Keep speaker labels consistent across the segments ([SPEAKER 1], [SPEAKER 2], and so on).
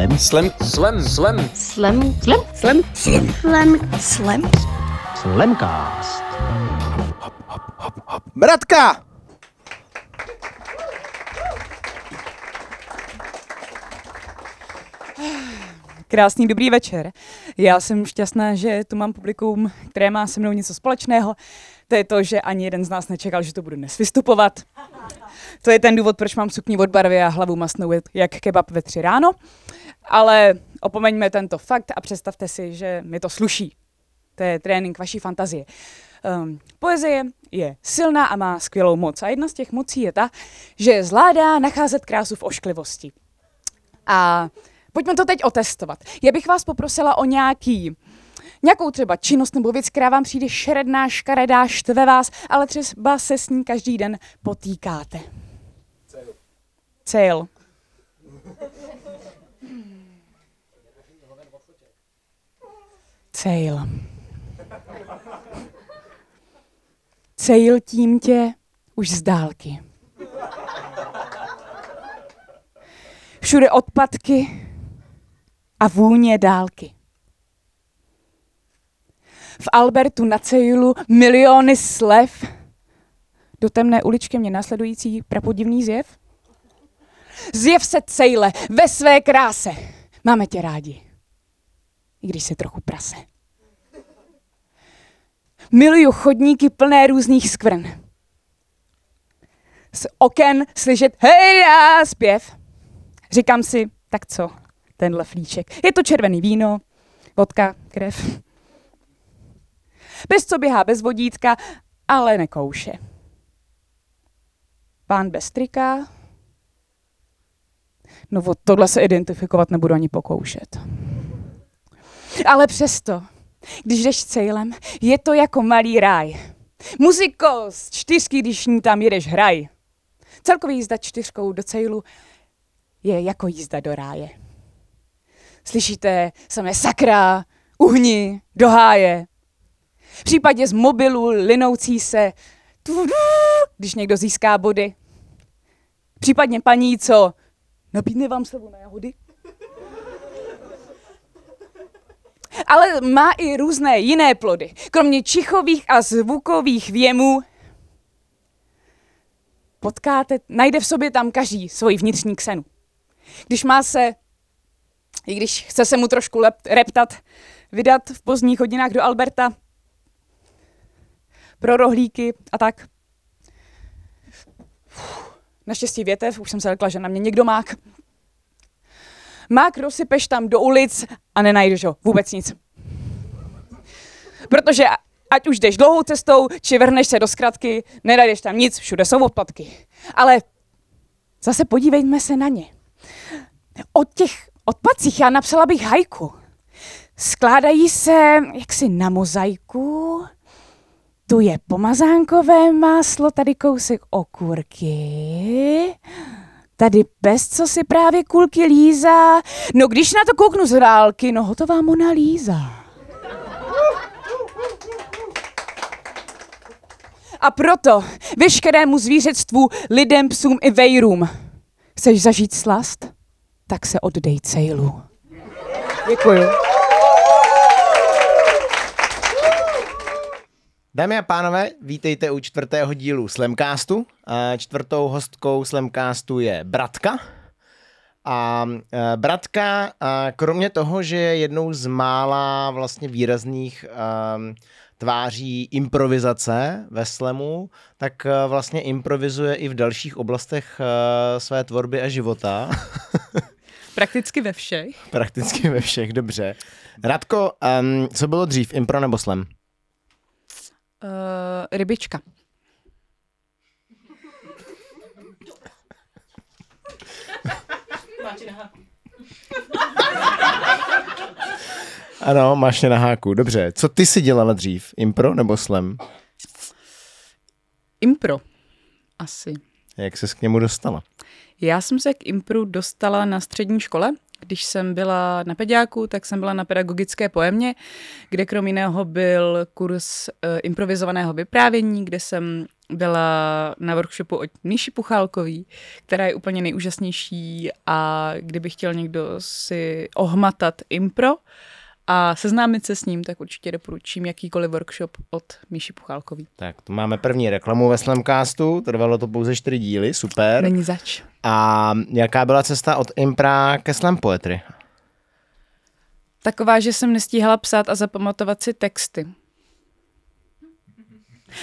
[SPEAKER 1] Slam.
[SPEAKER 2] Slam. Slam. Slam.
[SPEAKER 3] Slam. Slam. Slam.
[SPEAKER 1] Slam.
[SPEAKER 3] Slam. Slam.
[SPEAKER 1] Slamcast.
[SPEAKER 2] Bratka!
[SPEAKER 4] Krásný dobrý večer. Já jsem šťastná, že tu mám publikum, které má se mnou něco společného. To je to, že ani jeden z nás nečekal, že to budu dnes vystupovat. To je ten důvod, proč mám sukni od barvy a hlavu masnou jak kebab ve tři ráno. Ale opomeňme tento fakt a představte si, že mi to sluší. To je trénink vaší fantazie. Um, poezie je silná a má skvělou moc. A jedna z těch mocí je ta, že zvládá nacházet krásu v ošklivosti. A pojďme to teď otestovat. Já bych vás poprosila o nějaký nějakou třeba činnost nebo věc, která vám přijde šeredná, škaredá, štve vás, ale třeba se s ní každý den potýkáte. Cejl. Cejl. Cejl tím tě už z dálky. Všude odpadky a vůně dálky. V Albertu na Cejlu miliony slev. Do temné uličky mě následující prapodivný zjev. Zjev se Cejle ve své kráse. Máme tě rádi. I když se trochu prase. Miluju chodníky plné různých skvrn. Z oken slyšet hej a zpěv. Říkám si, tak co, tenhle flíček. Je to červený víno, vodka, krev. Bez co běhá bez vodítka, ale nekouše. Pán bez trika. No tohle se identifikovat nebudu ani pokoušet. Ale přesto, když jdeš cejlem, je to jako malý ráj. Muziko z čtyřky, když ní tam jedeš, hraj. Celkový jízda čtyřkou do cejlu je jako jízda do ráje. Slyšíte samé sakra, uhni, do háje. V případě z mobilu linoucí se, když někdo získá body. Případně paní, co nabídne vám slevu na jahody. Ale má i různé jiné plody. Kromě čichových a zvukových věmů potkáte, najde v sobě tam každý svoji vnitřní ksenu. Když má se, i když chce se mu trošku lep, reptat, vydat v pozdních hodinách do Alberta pro rohlíky a tak. Naštěstí větev, už jsem se řekla, že na mě někdo mák. Mák rozsypeš tam do ulic a nenajdeš ho vůbec nic. Protože ať už jdeš dlouhou cestou, či vrhneš se do zkratky, nenajdeš tam nic, všude jsou odpadky. Ale zase podívejme se na ně. O těch odpadcích já napsala bych hajku. Skládají se jaksi na mozaiku. Tu je pomazánkové máslo, tady kousek okurky. Tady pes, co si právě kulky lízá. No když na to kouknu z dálky, no hotová Mona Líza. A proto veškerému zvířectvu, lidem, psům i vejrům. Chceš zažít slast? Tak se oddej cejlu. Děkuju.
[SPEAKER 2] Dámy a pánové, vítejte u čtvrtého dílu Slamcastu. A čtvrtou hostkou Slamcastu je Bratka. A e, Bratka, kromě toho, že je jednou z mála vlastně výrazných um, tváří improvizace ve slemu, tak uh, vlastně improvizuje i v dalších oblastech své tvorby a života.
[SPEAKER 4] Prakticky ve všech.
[SPEAKER 2] Prakticky ve všech, dobře. Radko, co bylo dřív, impro nebo slam?
[SPEAKER 4] Uh, rybička.
[SPEAKER 2] Ano, máš mě na háku. Dobře. Co ty si dělala dřív? Impro nebo slam?
[SPEAKER 4] Impro. Asi.
[SPEAKER 2] Jak ses k němu dostala?
[SPEAKER 4] Já jsem se k impru dostala na střední škole. Když jsem byla na pediáku, tak jsem byla na pedagogické poemě, kde krom jiného byl kurz uh, improvizovaného vyprávění, kde jsem byla na workshopu od Míši Puchálkový, která je úplně nejúžasnější a kdyby chtěl někdo si ohmatat impro a seznámit se s ním, tak určitě doporučím jakýkoliv workshop od Míši Puchálkový.
[SPEAKER 2] Tak, tu máme první reklamu ve Slamcastu, trvalo to pouze čtyři díly, super.
[SPEAKER 4] Není zač.
[SPEAKER 2] A jaká byla cesta od impra ke slam poetry?
[SPEAKER 4] Taková, že jsem nestíhala psát a zapamatovat si texty.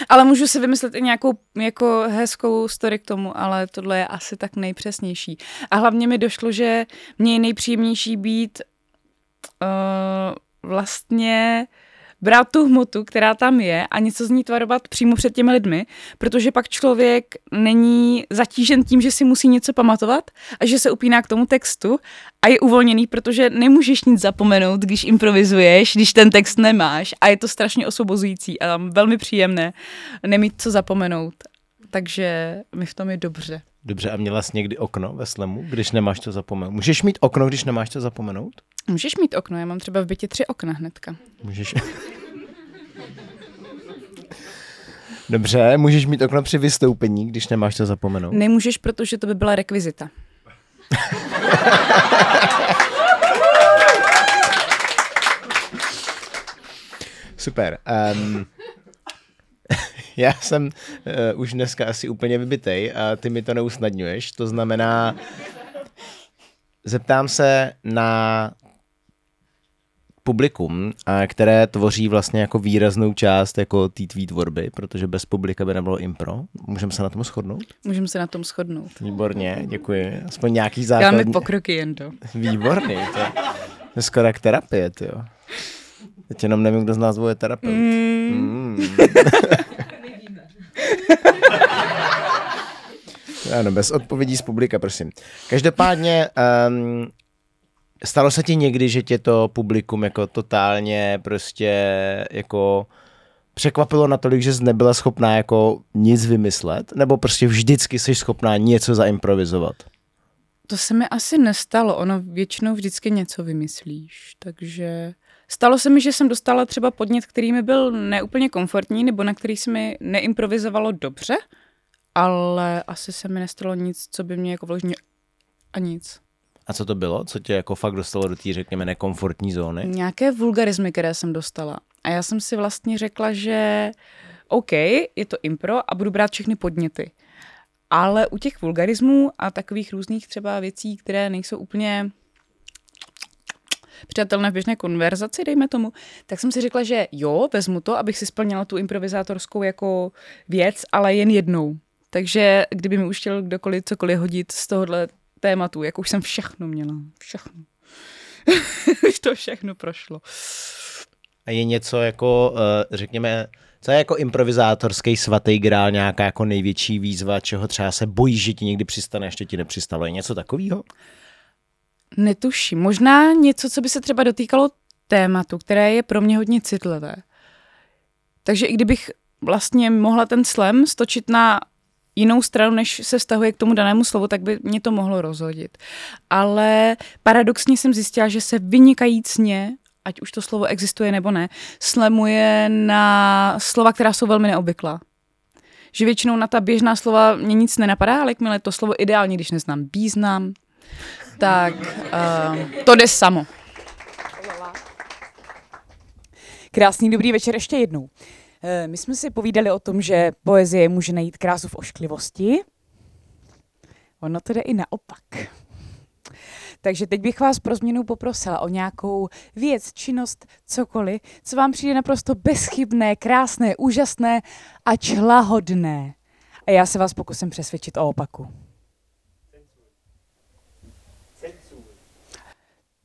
[SPEAKER 4] Ale můžu si vymyslet i nějakou jako hezkou story k tomu, ale tohle je asi tak nejpřesnější. A hlavně mi došlo, že mě je nejpříjemnější být uh, vlastně brát tu hmotu, která tam je a něco z ní tvarovat přímo před těmi lidmi, protože pak člověk není zatížen tím, že si musí něco pamatovat a že se upíná k tomu textu a je uvolněný, protože nemůžeš nic zapomenout, když improvizuješ, když ten text nemáš a je to strašně osvobozující a velmi příjemné nemít co zapomenout. Takže mi v tom je dobře.
[SPEAKER 2] Dobře, a měla jsi někdy okno ve slemu, když nemáš to zapomenout? Můžeš mít okno, když nemáš to zapomenout?
[SPEAKER 4] Můžeš mít okno, já mám třeba v bytě tři okna hnedka.
[SPEAKER 2] Můžeš... Dobře, můžeš mít okno při vystoupení, když nemáš to zapomenout.
[SPEAKER 4] Nemůžeš, protože to by byla rekvizita.
[SPEAKER 2] Super. Um, já jsem uh, už dneska asi úplně vybitej a ty mi to neusnadňuješ. To znamená, zeptám se na publikum, a které tvoří vlastně jako výraznou část jako té tvý tvorby, protože bez publika by nebylo impro. Můžeme se na tom shodnout?
[SPEAKER 4] Můžeme se na tom shodnout.
[SPEAKER 2] Výborně, děkuji. Aspoň nějaký základ.
[SPEAKER 4] Dáme pokroky, Jendo.
[SPEAKER 2] Výborný, to, to je skoro jak terapie, jo. Teď jenom nevím, kdo z nás bude terapeut. Mm. Mm. ano, bez odpovědí z publika, prosím. Každopádně, um, stalo se ti někdy, že tě to publikum jako totálně prostě jako překvapilo natolik, že jsi nebyla schopná jako nic vymyslet? Nebo prostě vždycky jsi schopná něco zaimprovizovat?
[SPEAKER 4] To se mi asi nestalo. Ono většinou vždycky něco vymyslíš, takže... Stalo se mi, že jsem dostala třeba podnět, který mi byl neúplně komfortní, nebo na který se mi neimprovizovalo dobře, ale asi se mi nestalo nic, co by mě jako vložně a nic.
[SPEAKER 2] A co to bylo? Co tě jako fakt dostalo do té, řekněme, nekomfortní zóny?
[SPEAKER 4] Nějaké vulgarizmy, které jsem dostala. A já jsem si vlastně řekla, že OK, je to impro a budu brát všechny podněty. Ale u těch vulgarismů a takových různých třeba věcí, které nejsou úplně přijatelné v běžné konverzaci, dejme tomu, tak jsem si řekla, že jo, vezmu to, abych si splnila tu improvizátorskou jako věc, ale jen jednou. Takže kdyby mi už chtěl kdokoliv cokoliv hodit z tohohle tématu, jak už jsem všechno měla, všechno. už to všechno prošlo.
[SPEAKER 2] A je něco jako, eh, řekněme, co je jako improvizátorský svatý grál, nějaká jako největší výzva, čeho třeba se bojíš, že ti někdy přistane, ještě ti nepřistalo. Je něco takového?
[SPEAKER 4] Netuším. Možná něco, co by se třeba dotýkalo tématu, které je pro mě hodně citlivé. Takže i kdybych vlastně mohla ten slam stočit na jinou stranu, než se vztahuje k tomu danému slovu, tak by mě to mohlo rozhodit. Ale paradoxně jsem zjistila, že se vynikajícně, ať už to slovo existuje nebo ne, slemuje na slova, která jsou velmi neobvyklá. Že většinou na ta běžná slova mě nic nenapadá, ale jakmile to slovo ideálně, když neznám význam, tak uh, to jde samo.
[SPEAKER 3] Krásný dobrý večer ještě jednou. Eh, my jsme si povídali o tom, že poezie může najít krásu v ošklivosti. Ono to jde i naopak. Takže teď bych vás pro změnu poprosila o nějakou věc, činnost, cokoliv, co vám přijde naprosto bezchybné, krásné, úžasné a člahodné. A já se vás pokusím přesvědčit o opaku.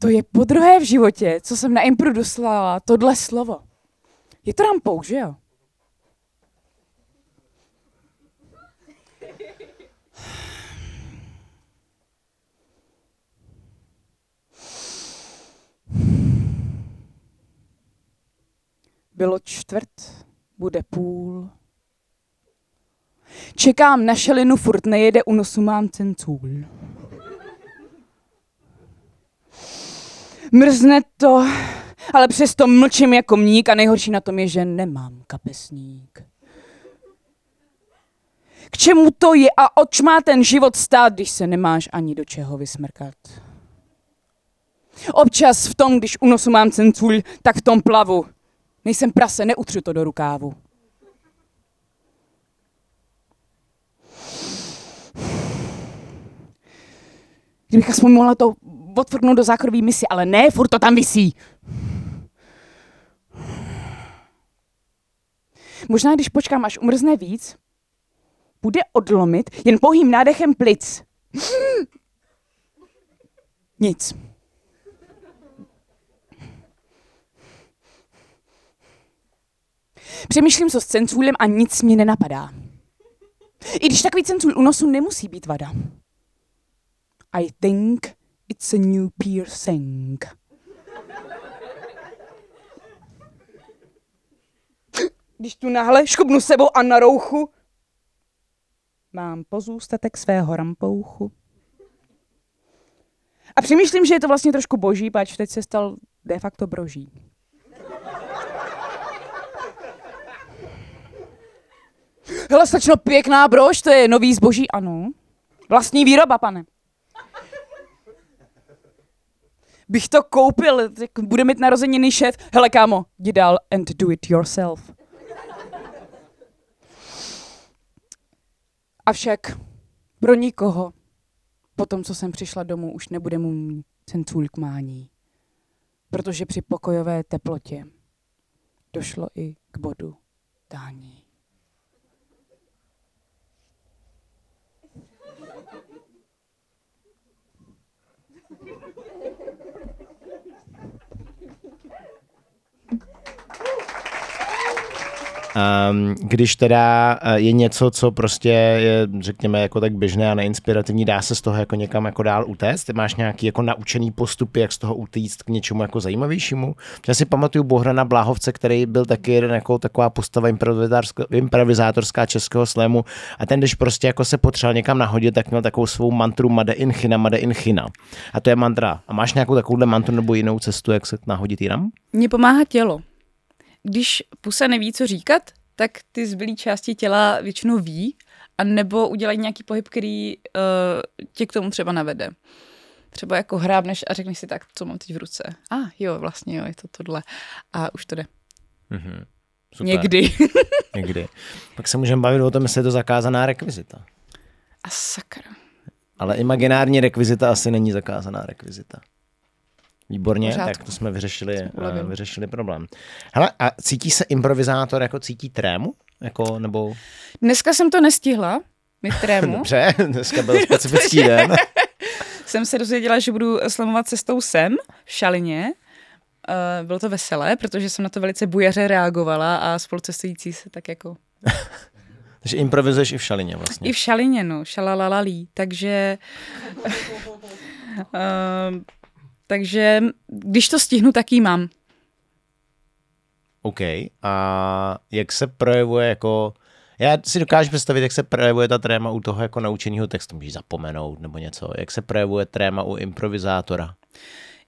[SPEAKER 3] To je po druhé v životě, co jsem na impru doslala tohle slovo. Je to rampou, že jo? Bylo čtvrt, bude půl. Čekám na šelinu, furt nejede, u nosu mám ten cůl. Mrzne to, ale přesto mlčím jako mník a nejhorší na tom je, že nemám kapesník. K čemu to je a oč má ten život stát, když se nemáš ani do čeho vysmrkat? Občas v tom, když u nosu mám cencůl, tak v tom plavu. Nejsem prase, neutřu to do rukávu. Kdybych aspoň mohla to odfrknout do zákrový misi, ale ne, furt to tam visí. Možná, když počkám, až umrzne víc, bude odlomit jen pohým nádechem plic. Nic. Přemýšlím co s cencůlem a nic mi nenapadá. I když takový cencůl u nosu nemusí být vada. I think it's a new piercing. Když tu náhle škubnu sebou a na rouchu, mám pozůstatek svého rampouchu. A přemýšlím, že je to vlastně trošku boží, pač teď se stal de facto broží. Hele, slečno, pěkná brož, to je nový zboží, ano. Vlastní výroba, pane. Bych to koupil, tak bude mít narozeniny šéf. Hele, kámo, jdi dál and do it yourself. Avšak pro nikoho, po tom, co jsem přišla domů, už nebude mu cencůl k mání. Protože při pokojové teplotě došlo i k bodu dání.
[SPEAKER 2] Um, když teda eh, je něco, co prostě je, řekněme, jako tak běžné a neinspirativní, dá se z toho jako někam jako dál utéct? Máš nějaký jako naučený postupy, jak z toho utíct k něčemu jako zajímavějšímu? Já si pamatuju Bohrana Bláhovce, který byl taky jeden jako taková postava improvizátorská českého slému a ten, když prostě jako se potřeboval někam nahodit, tak měl takovou svou mantru Made in China, Made in China. A to je mantra. A máš nějakou takovouhle mantru nebo jinou cestu, jak se nahodit jinam?
[SPEAKER 4] Mně pomáhá tělo když pusa neví, co říkat, tak ty zbylé části těla většinou ví, a nebo udělají nějaký pohyb, který uh, tě k tomu třeba navede. Třeba jako hrábneš a řekneš si tak, co mám teď v ruce. A ah, jo, vlastně jo, je to tohle. A už to jde.
[SPEAKER 2] Mm-hmm.
[SPEAKER 4] Super. Někdy.
[SPEAKER 2] Někdy. Pak se můžeme bavit o tom, jestli je to zakázaná rekvizita.
[SPEAKER 4] A sakra.
[SPEAKER 2] Ale imaginární rekvizita asi není zakázaná rekvizita. Výborně, Pořádku. tak to jsme vyřešili, uh, vyřešili problém. Hele, a cítí se improvizátor jako cítí trému? Jako, nebo...
[SPEAKER 4] Dneska jsem to nestihla, mít trému.
[SPEAKER 2] Dobře, dneska byl specifický den.
[SPEAKER 4] jsem se dozvěděla, že budu slamovat cestou sem, v Šalině. Uh, bylo to veselé, protože jsem na to velice bujaře reagovala a spolucestující se tak jako...
[SPEAKER 2] Takže improvizuješ i v Šalině vlastně.
[SPEAKER 4] I v Šalině, no, šalalalali. Takže... uh, takže když to stihnu, tak ji mám.
[SPEAKER 2] OK. A jak se projevuje jako... Já si dokážu představit, jak se projevuje ta tréma u toho jako naučeného textu. Můžeš zapomenout nebo něco. Jak se projevuje tréma u improvizátora?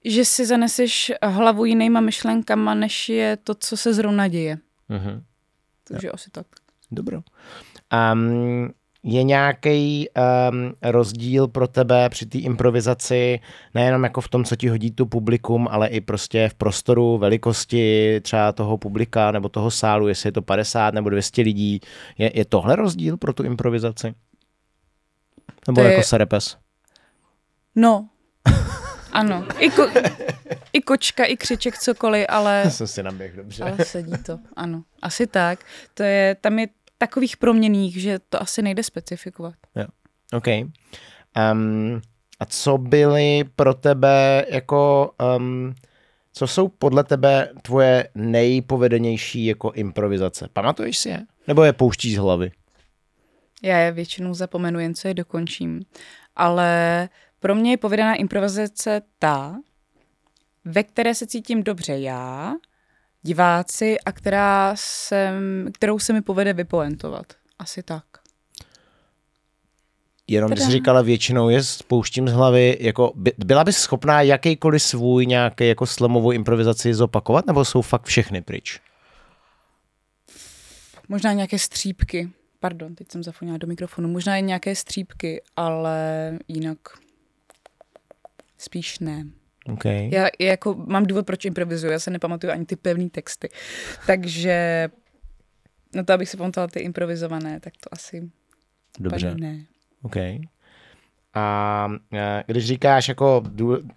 [SPEAKER 4] Že si zaneseš hlavu jinýma myšlenkama, než je to, co se zrovna děje. Mm-hmm. Takže jo. asi tak.
[SPEAKER 2] Dobro. Um, je nějaký um, rozdíl pro tebe při té improvizaci, nejenom jako v tom, co ti hodí tu publikum, ale i prostě v prostoru, velikosti třeba toho publika nebo toho sálu, jestli je to 50 nebo 200 lidí. Je, je tohle rozdíl pro tu improvizaci? Nebo to jako je... serepes?
[SPEAKER 4] No, ano. I, ko- I kočka, i křiček, cokoliv, ale...
[SPEAKER 2] Jsem si naběh, dobře.
[SPEAKER 4] Ale sedí to, ano. Asi tak. To je, tam je takových proměných, že to asi nejde specifikovat.
[SPEAKER 2] Jo. OK. Um, a co byly pro tebe jako, um, co jsou podle tebe tvoje nejpovedenější jako improvizace? Pamatuješ si je? Nebo je pouštíš z hlavy?
[SPEAKER 4] Já je většinou zapomenu, jen co je dokončím. Ale pro mě je povedená improvizace ta, ve které se cítím dobře já, diváci a která jsem, kterou se mi povede vypoentovat. Asi tak.
[SPEAKER 2] Jenom když jsi říkala, většinou je spouštím z hlavy, jako by, byla bys schopná jakýkoliv svůj nějaký jako slomovou improvizaci zopakovat, nebo jsou fakt všechny pryč?
[SPEAKER 4] Možná nějaké střípky. Pardon, teď jsem zafonila do mikrofonu. Možná jen nějaké střípky, ale jinak spíš ne.
[SPEAKER 2] Okay.
[SPEAKER 4] Já, jako mám důvod, proč improvizuju, já se nepamatuju ani ty pevné texty. Takže no to, abych si pamatovala ty improvizované, tak to asi
[SPEAKER 2] Dobře.
[SPEAKER 4] ne.
[SPEAKER 2] Okay. A e, když říkáš jako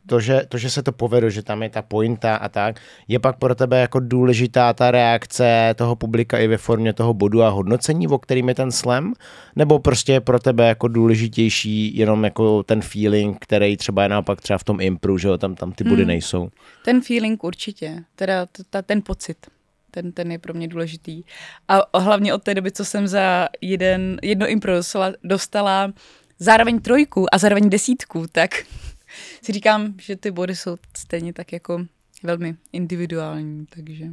[SPEAKER 2] to že, to, že se to povedlo, že tam je ta pointa a tak, je pak pro tebe jako důležitá ta reakce toho publika i ve formě toho bodu a hodnocení, o kterým je ten slam? Nebo prostě je pro tebe jako důležitější jenom jako ten feeling, který třeba je naopak třeba v tom impru, že jo, tam, tam ty body
[SPEAKER 4] Hmm.
[SPEAKER 2] nejsou?
[SPEAKER 4] Ten feeling určitě, teda ta, ten pocit, ten, ten je pro mě důležitý. A hlavně od té doby, co jsem za jeden, jedno impro dostala, dostala zároveň trojku a zároveň desítku, tak si říkám, že ty body jsou stejně tak jako velmi individuální, takže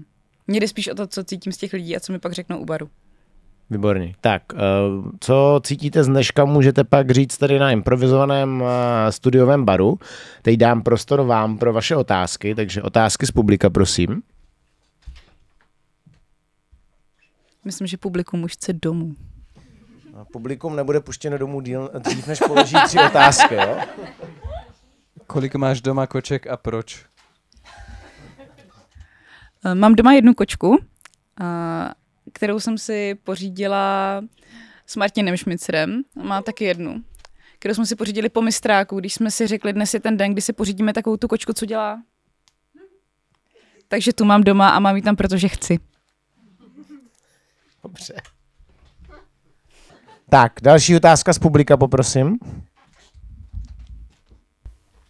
[SPEAKER 4] mě jde spíš o to, co cítím z těch lidí a co mi pak řeknou u baru.
[SPEAKER 2] Výborně. Tak, eh, co cítíte z dneška, můžete pak říct tady na improvizovaném eh, studiovém baru. Teď dám prostor vám pro vaše otázky, takže otázky z publika, prosím.
[SPEAKER 4] Myslím, že publikum už chce domů.
[SPEAKER 2] Publikum nebude puštěno domů díl, dřív, než položí tři otázky, jo?
[SPEAKER 5] Kolik máš doma koček a proč?
[SPEAKER 4] Eh, Mám doma jednu kočku, a- kterou jsem si pořídila s Martinem Šmicerem. Má taky jednu, kterou jsme si pořídili po mistráku, když jsme si řekli, dnes je ten den, kdy si pořídíme takovou tu kočku, co dělá. Takže tu mám doma a mám ji tam, protože chci.
[SPEAKER 2] Dobře. Tak, další otázka z publika, poprosím.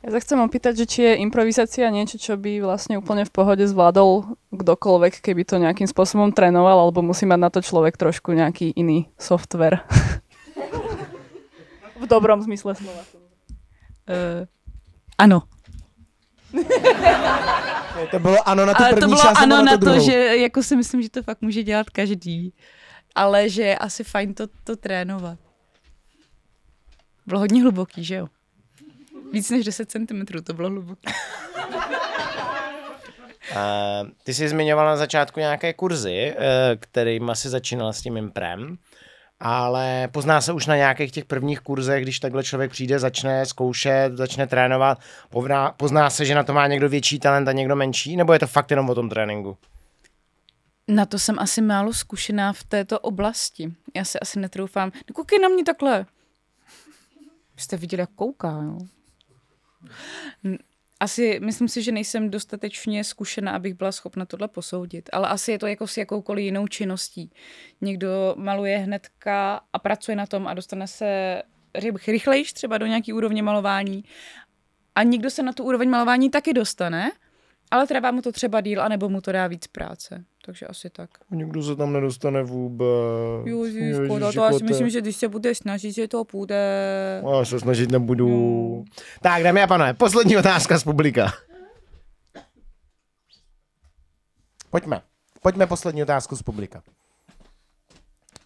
[SPEAKER 6] Ja sa chcem opýtať, že či je improvizácia niečo, čo by vlastne úplne v pohode zvládol kdokoľvek, keby to nejakým spôsobom trénoval, alebo musí mať na to človek trošku nejaký iný software. v dobrom zmysle slova.
[SPEAKER 4] Uh, ano.
[SPEAKER 2] To bylo ano na tu
[SPEAKER 4] Ale
[SPEAKER 2] první
[SPEAKER 4] to bylo ano
[SPEAKER 2] na,
[SPEAKER 4] na to,
[SPEAKER 2] druhou?
[SPEAKER 4] že jako si myslím, že to fakt může dělat každý. Ale že je asi fajn to, to trénovat. Bylo hodně hluboký, že jo? Víc než 10 cm to bylo hluboký.
[SPEAKER 2] Uh, ty jsi zmiňoval na začátku nějaké kurzy, uh, kterým asi začínal s tím imprem, ale pozná se už na nějakých těch prvních kurzech, když takhle člověk přijde, začne zkoušet, začne trénovat, pozná, pozná se, že na to má někdo větší talent a někdo menší, nebo je to fakt jenom o tom tréninku?
[SPEAKER 4] Na to jsem asi málo zkušená v této oblasti. Já se asi netroufám. No, koukej na mě takhle. Jste viděli, jak kouká, jo? Asi, myslím si, že nejsem dostatečně zkušená, abych byla schopna tohle posoudit. Ale asi je to jako s jakoukoliv jinou činností. Někdo maluje hnedka a pracuje na tom a dostane se ry- rychlejš třeba do nějaký úrovně malování. A někdo se na tu úroveň malování taky dostane, ale trvá mu to třeba díl, anebo mu to dá víc práce. Takže asi tak.
[SPEAKER 2] Nikdo se tam nedostane vůbec.
[SPEAKER 4] Ježiško, to já si myslím, že když se bude snažit, že to půjde.
[SPEAKER 2] Já se snažit nebudu.
[SPEAKER 4] No.
[SPEAKER 2] Tak, dámy a pánové, poslední otázka z publika. Pojďme. Pojďme poslední otázku z publika.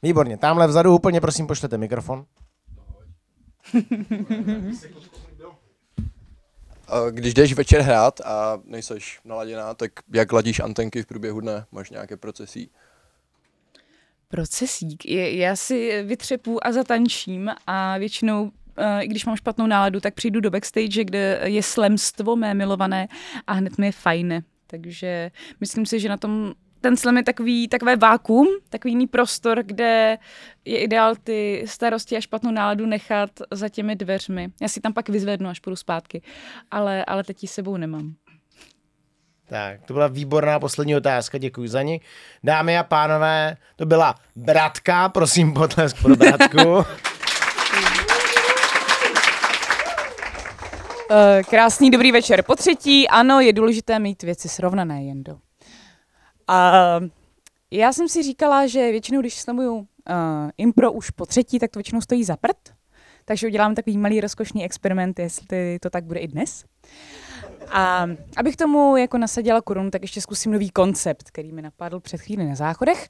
[SPEAKER 2] Výborně, tamhle vzadu úplně prosím pošlete mikrofon.
[SPEAKER 7] Když jdeš večer hrát a nejseš naladěná, tak jak ladíš antenky v průběhu dne? Máš nějaké procesí?
[SPEAKER 4] Procesík. Já si vytřepu a zatančím a většinou eh, i když mám špatnou náladu, tak přijdu do backstage, kde je slemstvo mé milované a hned mi je fajne. Takže myslím si, že na tom ten slam je takový, takové vákuum, takový jiný prostor, kde je ideál ty starosti a špatnou náladu nechat za těmi dveřmi. Já si tam pak vyzvednu, až půjdu zpátky, ale, ale teď ji sebou nemám.
[SPEAKER 2] Tak, to byla výborná poslední otázka, děkuji za ní. Dámy a pánové, to byla Bratka, prosím potlesk pro Bratku.
[SPEAKER 3] Eh, Krásný dobrý večer. Po třetí, ano, je důležité mít věci srovnané, Jendo. A já jsem si říkala, že většinou, když sleduju uh, impro už po třetí, tak to většinou stojí za prd. Takže udělám takový malý rozkošný experiment, jestli to tak bude i dnes. A abych tomu jako nasadila korunu, tak ještě zkusím nový koncept, který mi napadl před chvíli na záchodech.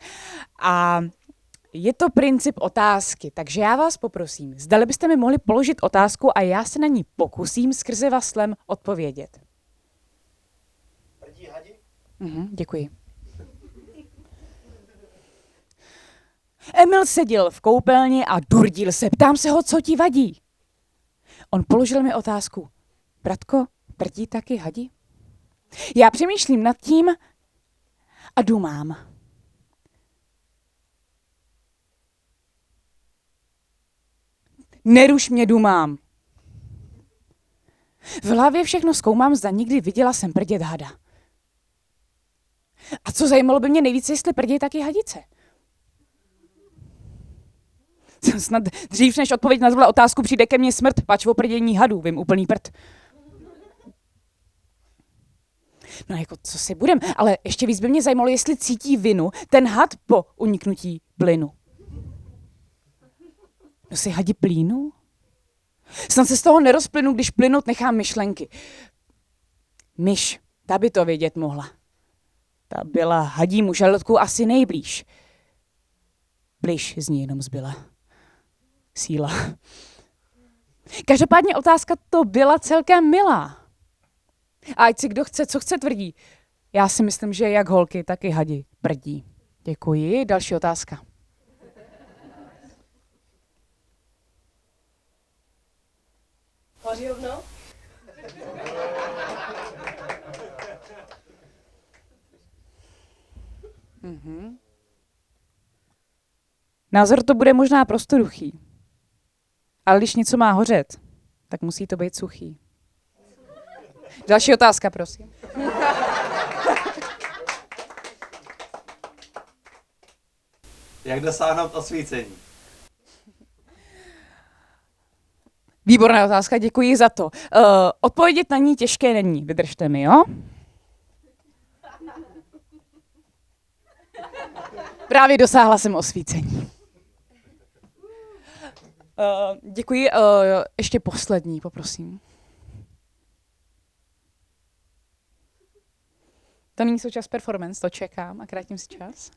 [SPEAKER 3] A je to princip otázky, takže já vás poprosím, zdali byste mi mohli položit otázku a já se na ní pokusím skrze vaslem odpovědět. Mhm, děkuji.
[SPEAKER 4] Emil seděl v koupelně a durdil se. Ptám se ho, co ti vadí. On položil mi otázku. Bratko, prdí taky hadi? Já přemýšlím nad tím a dumám. Neruš mě, dumám. V hlavě všechno zkoumám, zda nikdy viděla jsem prdět hada. A co zajímalo by mě nejvíce, jestli prdějí taky hadice. Snad dřív, než odpověď na tuhle otázku přijde ke mně smrt, pač o prdění hadů, vím úplný prd. No jako, co si budem, ale ještě víc by mě zajímalo, jestli cítí vinu ten had po uniknutí plynu. No si hadi plínu? Snad se z toho nerozplynu, když plynout nechám myšlenky. Myš, ta by to vědět mohla. Ta byla hadímu žaludku asi nejblíž. Blíž z ní jenom zbyla. Síla. Každopádně otázka to byla celkem milá. A ať si kdo chce, co chce tvrdí. Já si myslím, že jak holky, tak i hadi prdí. Děkuji. Další otázka. Mhm. Názor to bude možná prostoduchý. Ale když něco má hořet, tak musí to být suchý. Další otázka, prosím.
[SPEAKER 5] Jak dosáhnout osvícení?
[SPEAKER 4] Výborná otázka, děkuji za to. Uh, odpovědět na ní těžké není, vydržte mi, jo? Právě dosáhla jsem osvícení. Uh, děkuji. Uh, ještě poslední, poprosím. To není součást performance, to čekám a krátím si čas.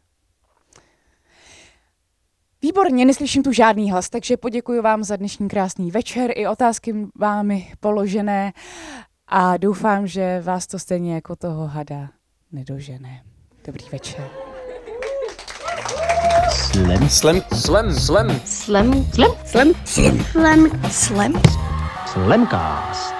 [SPEAKER 4] Výborně, neslyším tu žádný hlas, takže poděkuji vám za dnešní krásný večer i otázky vámi položené a doufám, že vás to stejně jako toho hada nedožene. Dobrý večer.
[SPEAKER 2] Slam,
[SPEAKER 8] Slam, slam, slam.
[SPEAKER 9] Slam, slam, slam, slam, slam, slam.
[SPEAKER 2] Slamcast.